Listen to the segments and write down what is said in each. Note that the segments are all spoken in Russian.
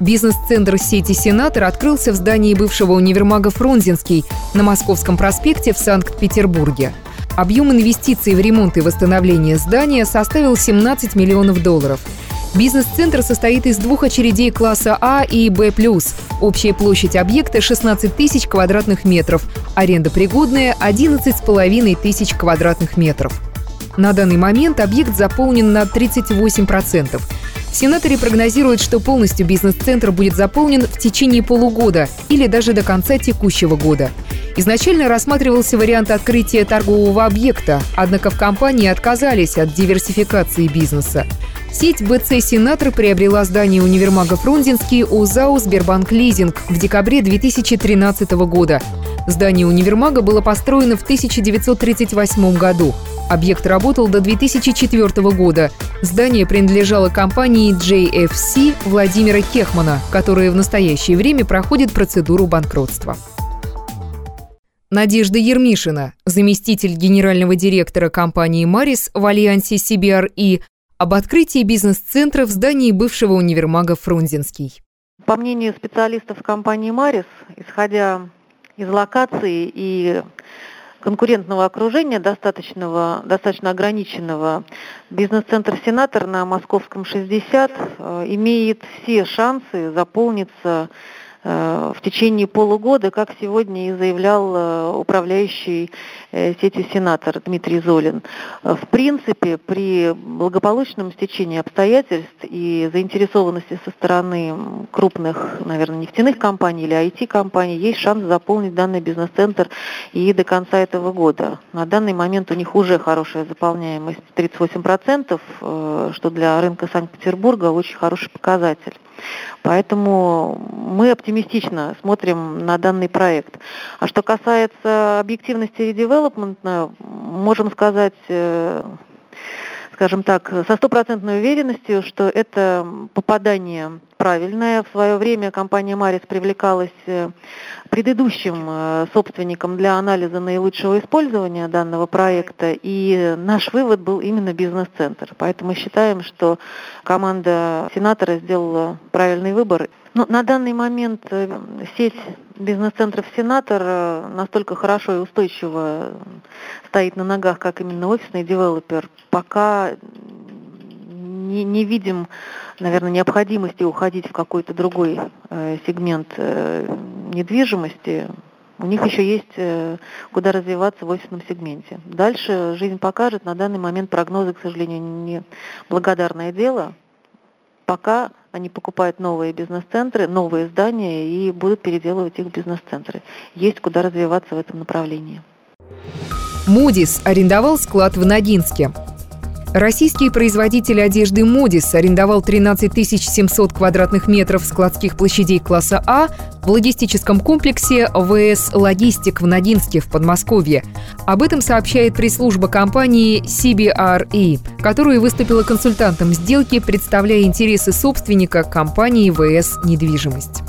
Бизнес-центр сети «Сенатор» открылся в здании бывшего универмага «Фрунзенский» на Московском проспекте в Санкт-Петербурге. Объем инвестиций в ремонт и восстановление здания составил 17 миллионов долларов. Бизнес-центр состоит из двух очередей класса А и Б+. Общая площадь объекта 16 тысяч квадратных метров, аренда пригодная – 11,5 тысяч квадратных метров. На данный момент объект заполнен на 38%. В Сенаторе прогнозируют, что полностью бизнес-центр будет заполнен в течение полугода или даже до конца текущего года. Изначально рассматривался вариант открытия торгового объекта, однако в компании отказались от диверсификации бизнеса. Сеть БЦ «Сенатор» приобрела здание универмага «Фрунзенский» у ЗАО «Сбербанк Лизинг» в декабре 2013 года. Здание универмага было построено в 1938 году. Объект работал до 2004 года. Здание принадлежало компании JFC Владимира Кехмана, которая в настоящее время проходит процедуру банкротства. Надежда Ермишина, заместитель генерального директора компании «Марис» в альянсе CBRE, об открытии бизнес-центра в здании бывшего универмага «Фрунзенский». По мнению специалистов компании «Марис», исходя из локации и конкурентного окружения, достаточного, достаточно ограниченного, бизнес-центр «Сенатор» на Московском 60 э, имеет все шансы заполниться в течение полугода, как сегодня и заявлял э, управляющий э, сетью сенатор Дмитрий Золин. В принципе, при благополучном стечении обстоятельств и заинтересованности со стороны крупных, наверное, нефтяных компаний или IT-компаний есть шанс заполнить данный бизнес-центр и до конца этого года. На данный момент у них уже хорошая заполняемость 38%, что для рынка Санкт-Петербурга очень хороший показатель. Поэтому мы оптимистично смотрим на данный проект. А что касается объективности редевелопмента, можем сказать э, скажем так, со стопроцентной уверенностью, что это попадание правильное. В свое время компания «Марис» привлекалась э, предыдущим э, собственником для анализа наилучшего использования данного проекта, и наш вывод был именно бизнес-центр. Поэтому считаем, что команда сенатора сделала правильный выбор. Но на данный момент э, сеть бизнес-центров «Сенатор» настолько хорошо и устойчиво стоит на ногах, как именно офисный девелопер, пока не, не видим, наверное, необходимости уходить в какой-то другой э, сегмент э, недвижимости. У них еще есть э, куда развиваться в офисном сегменте. Дальше жизнь покажет. На данный момент прогнозы, к сожалению, не благодарное дело. Пока они покупают новые бизнес-центры, новые здания и будут переделывать их в бизнес-центры. Есть куда развиваться в этом направлении. Мудис арендовал склад в Ногинске. Российский производитель одежды «Модис» арендовал 13 700 квадратных метров складских площадей класса А в логистическом комплексе ВС «Логистик» в Ногинске в Подмосковье. Об этом сообщает пресс-служба компании CBRE, которая выступила консультантом сделки, представляя интересы собственника компании ВС «Недвижимость».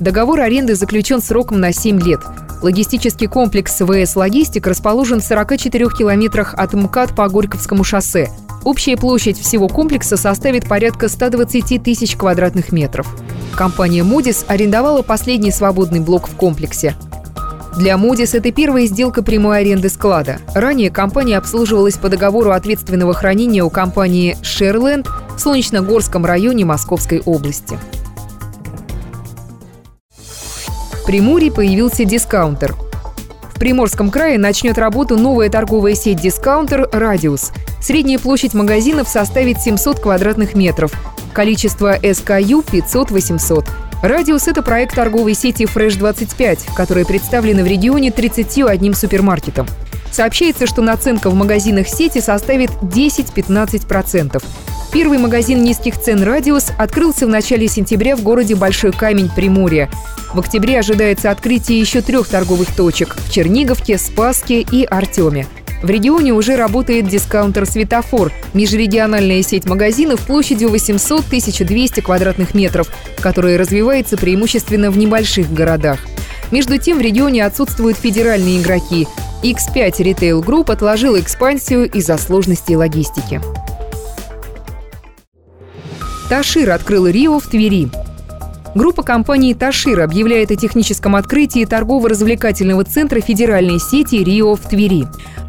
Договор аренды заключен сроком на 7 лет. Логистический комплекс ВС «Логистик» расположен в 44 километрах от МКАД по Горьковскому шоссе. Общая площадь всего комплекса составит порядка 120 тысяч квадратных метров. Компания «Модис» арендовала последний свободный блок в комплексе. Для «Модис» это первая сделка прямой аренды склада. Ранее компания обслуживалась по договору ответственного хранения у компании «Шерленд» в Солнечногорском районе Московской области. В Приморье появился дискаунтер. В Приморском крае начнет работу новая торговая сеть «Дискаунтер Радиус». Средняя площадь магазинов составит 700 квадратных метров. Количество SKU 500-800. «Радиус» — это проект торговой сети «Фрэш-25», которая представлена в регионе 31 супермаркетом. Сообщается, что наценка в магазинах сети составит 10-15%. Первый магазин низких цен «Радиус» открылся в начале сентября в городе Большой Камень, Приморье. В октябре ожидается открытие еще трех торговых точек – в Черниговке, Спаске и Артеме. В регионе уже работает дискаунтер «Светофор» – межрегиональная сеть магазинов площадью 800-1200 квадратных метров, которая развивается преимущественно в небольших городах. Между тем в регионе отсутствуют федеральные игроки. X5 Retail Group отложил экспансию из-за сложностей логистики. Ташир открыл Рио в Твери. Группа компании «Ташир» объявляет о техническом открытии торгово-развлекательного центра федеральной сети «Рио» в Твери.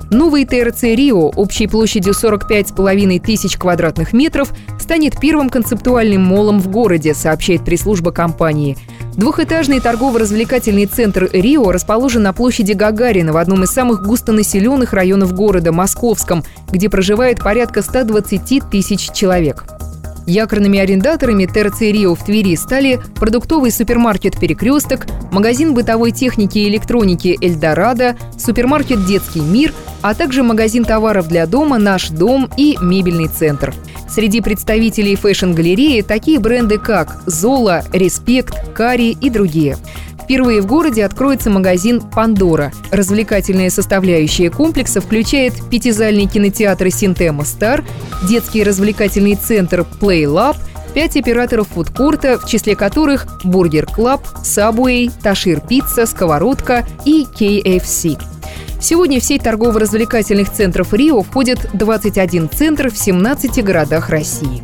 Новый ТРЦ «Рио» общей площадью 45,5 тысяч квадратных метров станет первым концептуальным молом в городе, сообщает пресс-служба компании. Двухэтажный торгово-развлекательный центр «Рио» расположен на площади Гагарина в одном из самых густонаселенных районов города – Московском, где проживает порядка 120 тысяч человек. Якорными арендаторами ТРЦ «Рио» в Твери стали продуктовый супермаркет «Перекресток», магазин бытовой техники и электроники «Эльдорадо», супермаркет «Детский мир», а также магазин товаров для дома «Наш дом» и мебельный центр. Среди представителей фэшн-галереи такие бренды, как «Zolla», «Respect», «Kari» и другие – Впервые в городе откроется магазин «Pandora». Развлекательная составляющая комплекса включает пятизальный кинотеатр «Cinema Star», детский развлекательный центр «Play Lab», пять операторов фудкорта, в числе которых «Burger Club», «Subway», «Ташир Пицца», «Сковородка» и KFC. Сегодня в сеть торгово-развлекательных центров Рио входят 21 центр в 17 городах России.